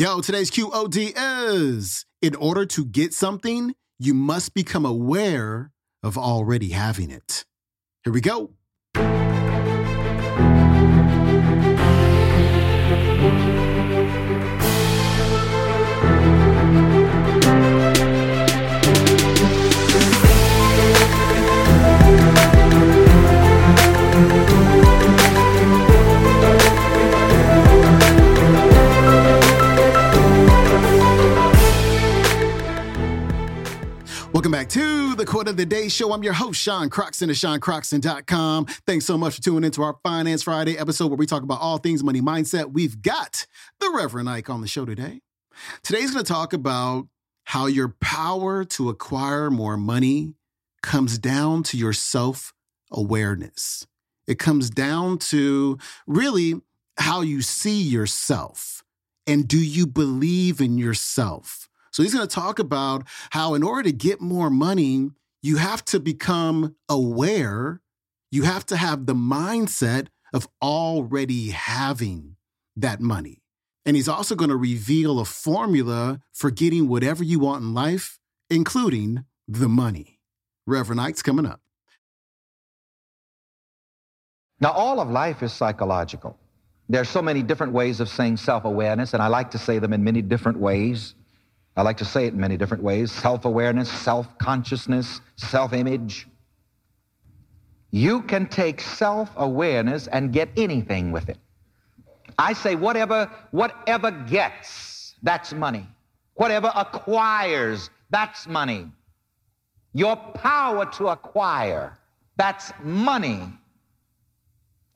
Yo, today's QOD is in order to get something, you must become aware of already having it. Here we go. Show. I'm your host, Sean Croxton of SeanCroxton.com. Thanks so much for tuning into our Finance Friday episode where we talk about all things money mindset. We've got the Reverend Ike on the show today. Today's going to talk about how your power to acquire more money comes down to your self awareness. It comes down to really how you see yourself. And do you believe in yourself? So he's going to talk about how, in order to get more money, you have to become aware, you have to have the mindset of already having that money. And he's also going to reveal a formula for getting whatever you want in life, including the money. Reverend Ike's coming up. Now, all of life is psychological. There are so many different ways of saying self awareness, and I like to say them in many different ways. I like to say it in many different ways self awareness, self consciousness, self image. You can take self awareness and get anything with it. I say, whatever, whatever gets, that's money. Whatever acquires, that's money. Your power to acquire, that's money.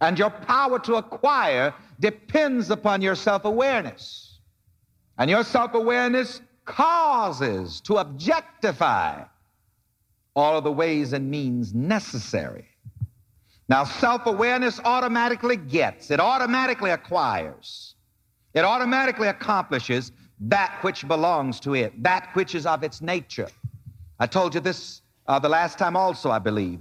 And your power to acquire depends upon your self awareness. And your self awareness causes to objectify all of the ways and means necessary. Now, self awareness automatically gets, it automatically acquires, it automatically accomplishes that which belongs to it, that which is of its nature. I told you this uh, the last time also, I believe.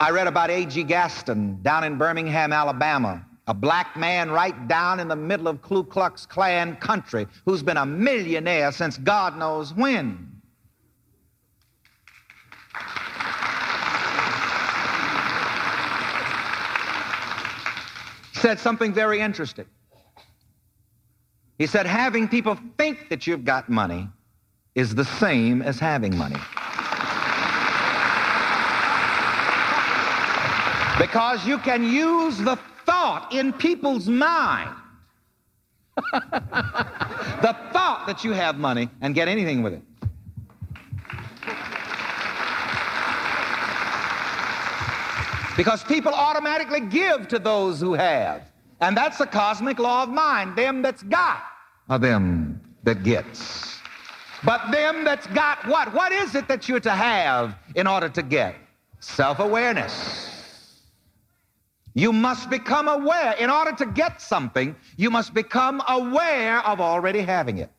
I read about A.G. Gaston down in Birmingham, Alabama a black man right down in the middle of Ku Klux Klan country who's been a millionaire since God knows when. Said something very interesting. He said, having people think that you've got money is the same as having money. Because you can use the thought in people's mind. the thought that you have money and get anything with it. Because people automatically give to those who have. And that's the cosmic law of mind. Them that's got are them that gets. But them that's got what? What is it that you're to have in order to get? Self awareness. You must become aware. In order to get something, you must become aware of already having it.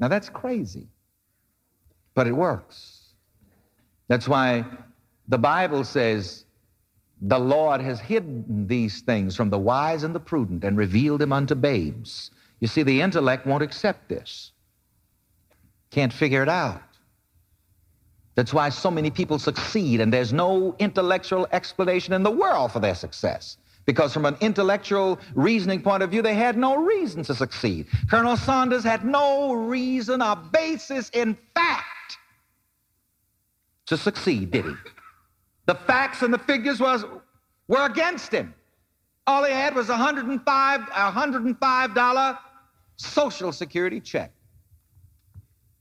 Now that's crazy, but it works. That's why the Bible says the Lord has hidden these things from the wise and the prudent and revealed them unto babes. You see, the intellect won't accept this, can't figure it out. That's why so many people succeed, and there's no intellectual explanation in the world for their success. Because from an intellectual reasoning point of view, they had no reason to succeed. Colonel Saunders had no reason or basis in fact to succeed, did he? The facts and the figures was, were against him. All he had was a $105, $105 Social Security check.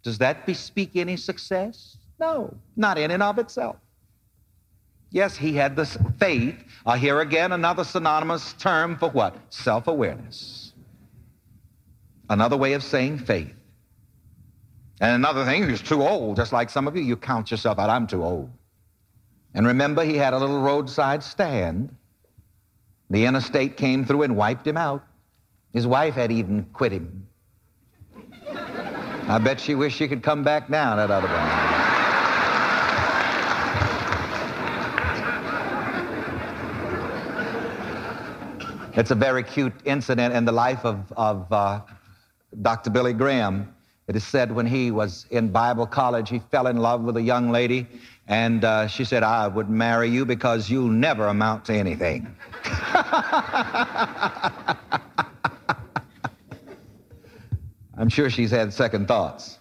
Does that bespeak any success? No, not in and of itself. Yes, he had this faith. Uh, here again, another synonymous term for what? Self awareness. Another way of saying faith. And another thing, he was too old, just like some of you. You count yourself out, I'm too old. And remember, he had a little roadside stand. The interstate came through and wiped him out. His wife had even quit him. I bet she wished she could come back now, that other one. It's a very cute incident in the life of, of uh, Dr. Billy Graham. It is said when he was in Bible college, he fell in love with a young lady, and uh, she said, I would marry you because you'll never amount to anything. I'm sure she's had second thoughts.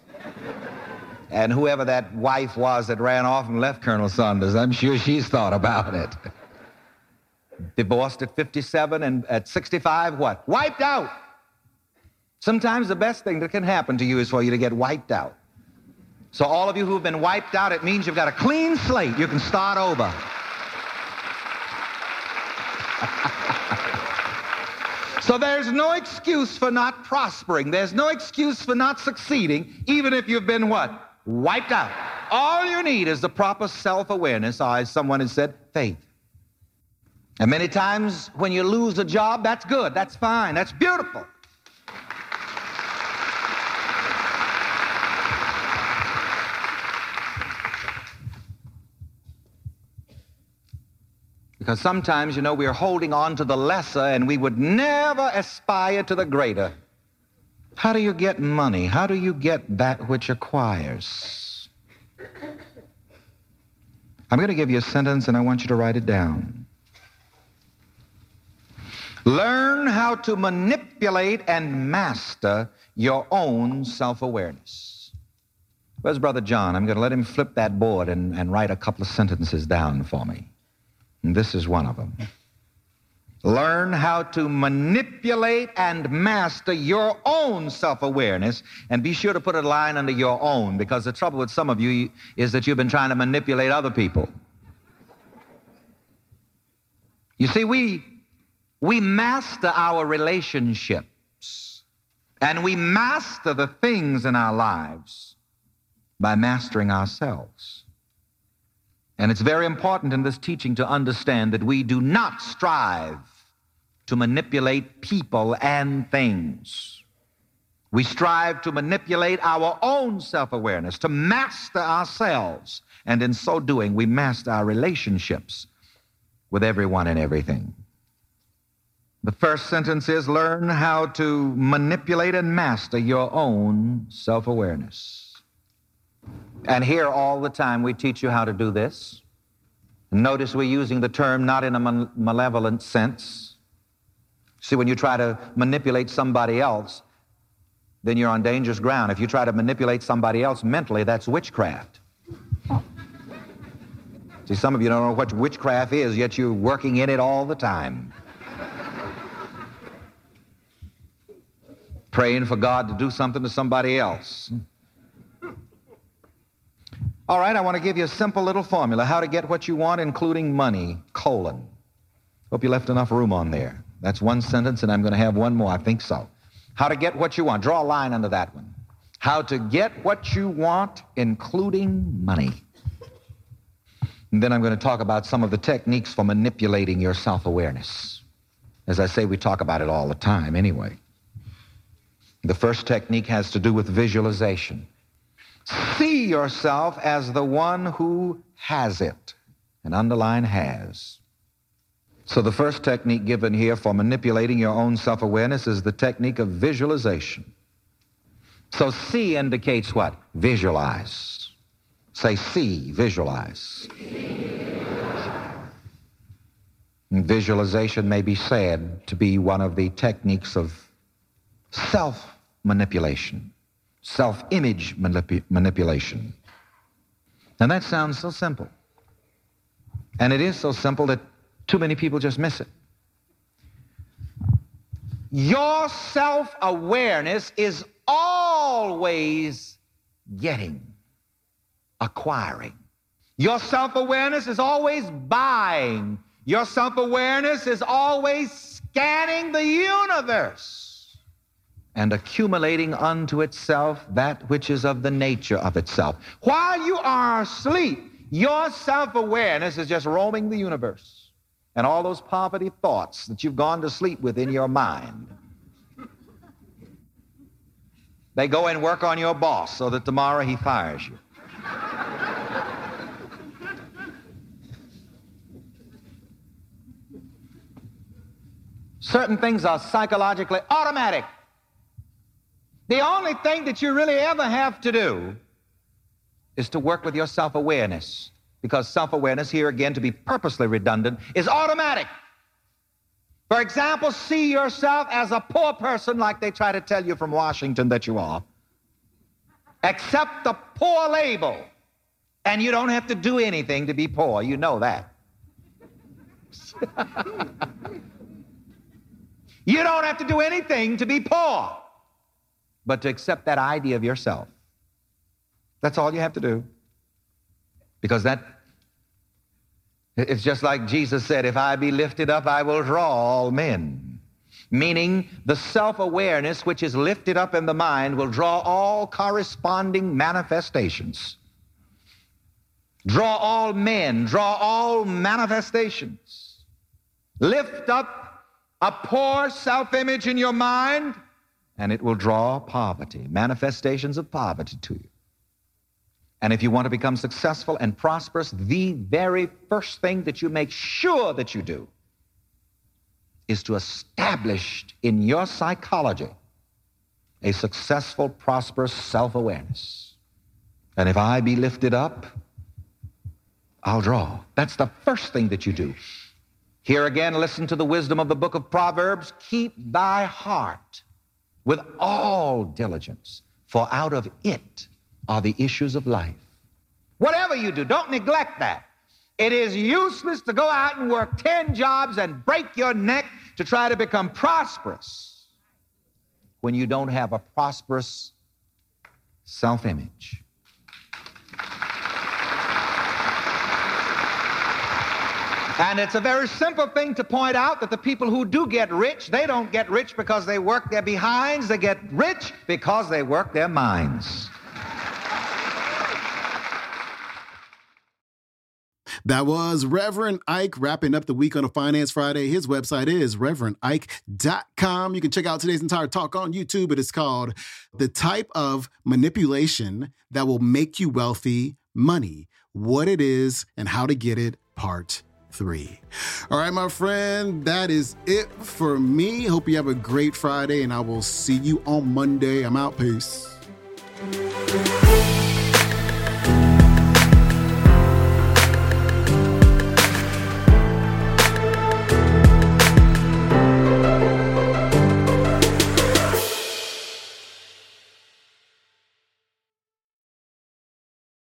And whoever that wife was that ran off and left Colonel Saunders, I'm sure she's thought about it. Divorced at 57 and at 65, what? Wiped out. Sometimes the best thing that can happen to you is for you to get wiped out. So all of you who have been wiped out, it means you've got a clean slate. You can start over. so there's no excuse for not prospering. There's no excuse for not succeeding, even if you've been what? Wiped out. All you need is the proper self-awareness, or as someone has said, faith. And many times when you lose a job, that's good, that's fine, that's beautiful. Because sometimes, you know, we are holding on to the lesser and we would never aspire to the greater. How do you get money? How do you get that which acquires? I'm going to give you a sentence and I want you to write it down. Learn how to manipulate and master your own self-awareness. Where's Brother John? I'm going to let him flip that board and, and write a couple of sentences down for me. And this is one of them. Learn how to manipulate and master your own self-awareness and be sure to put a line under your own because the trouble with some of you is that you've been trying to manipulate other people. You see, we, we master our relationships and we master the things in our lives by mastering ourselves. And it's very important in this teaching to understand that we do not strive to manipulate people and things. We strive to manipulate our own self-awareness, to master ourselves. And in so doing, we master our relationships with everyone and everything. The first sentence is learn how to manipulate and master your own self-awareness. And here all the time we teach you how to do this. Notice we're using the term not in a malevolent sense. See, when you try to manipulate somebody else, then you're on dangerous ground. If you try to manipulate somebody else mentally, that's witchcraft. See, some of you don't know what witchcraft is, yet you're working in it all the time. Praying for God to do something to somebody else. All right, I want to give you a simple little formula, how to get what you want, including money, colon. Hope you left enough room on there. That's one sentence, and I'm going to have one more. I think so. How to get what you want. Draw a line under that one. How to get what you want, including money. And then I'm going to talk about some of the techniques for manipulating your self-awareness. As I say, we talk about it all the time anyway. The first technique has to do with visualization. See yourself as the one who has it. And underline has. So the first technique given here for manipulating your own self-awareness is the technique of visualization. So see indicates what? Visualize. Say see, visualize. Visualization may be said to be one of the techniques of self-manipulation self-image manip manipulation. And that sounds so simple. And it is so simple that too many people just miss it. Your self-awareness is always getting, acquiring. Your self-awareness is always buying. Your self-awareness is always scanning the universe and accumulating unto itself that which is of the nature of itself. While you are asleep, your self-awareness is just roaming the universe. And all those poverty thoughts that you've gone to sleep with in your mind, they go and work on your boss so that tomorrow he fires you. Certain things are psychologically automatic. The only thing that you really ever have to do is to work with your self awareness. Because self awareness, here again, to be purposely redundant, is automatic. For example, see yourself as a poor person, like they try to tell you from Washington that you are. Accept the poor label, and you don't have to do anything to be poor. You know that. you don't have to do anything to be poor, but to accept that idea of yourself. That's all you have to do. Because that, it's just like Jesus said, if I be lifted up, I will draw all men. Meaning the self-awareness which is lifted up in the mind will draw all corresponding manifestations. Draw all men, draw all manifestations. Lift up a poor self-image in your mind, and it will draw poverty, manifestations of poverty to you. And if you want to become successful and prosperous, the very first thing that you make sure that you do is to establish in your psychology a successful, prosperous self awareness. And if I be lifted up, I'll draw. That's the first thing that you do. Here again, listen to the wisdom of the book of Proverbs keep thy heart with all diligence, for out of it are the issues of life. Whatever you do, don't neglect that. It is useless to go out and work 10 jobs and break your neck to try to become prosperous when you don't have a prosperous self image. And it's a very simple thing to point out that the people who do get rich, they don't get rich because they work their behinds, they get rich because they work their minds. That was Reverend Ike wrapping up the week on a Finance Friday. His website is reverendike.com. You can check out today's entire talk on YouTube. It is called The Type of Manipulation That Will Make You Wealthy Money What It Is and How to Get It, Part Three. All right, my friend, that is it for me. Hope you have a great Friday, and I will see you on Monday. I'm out. Peace.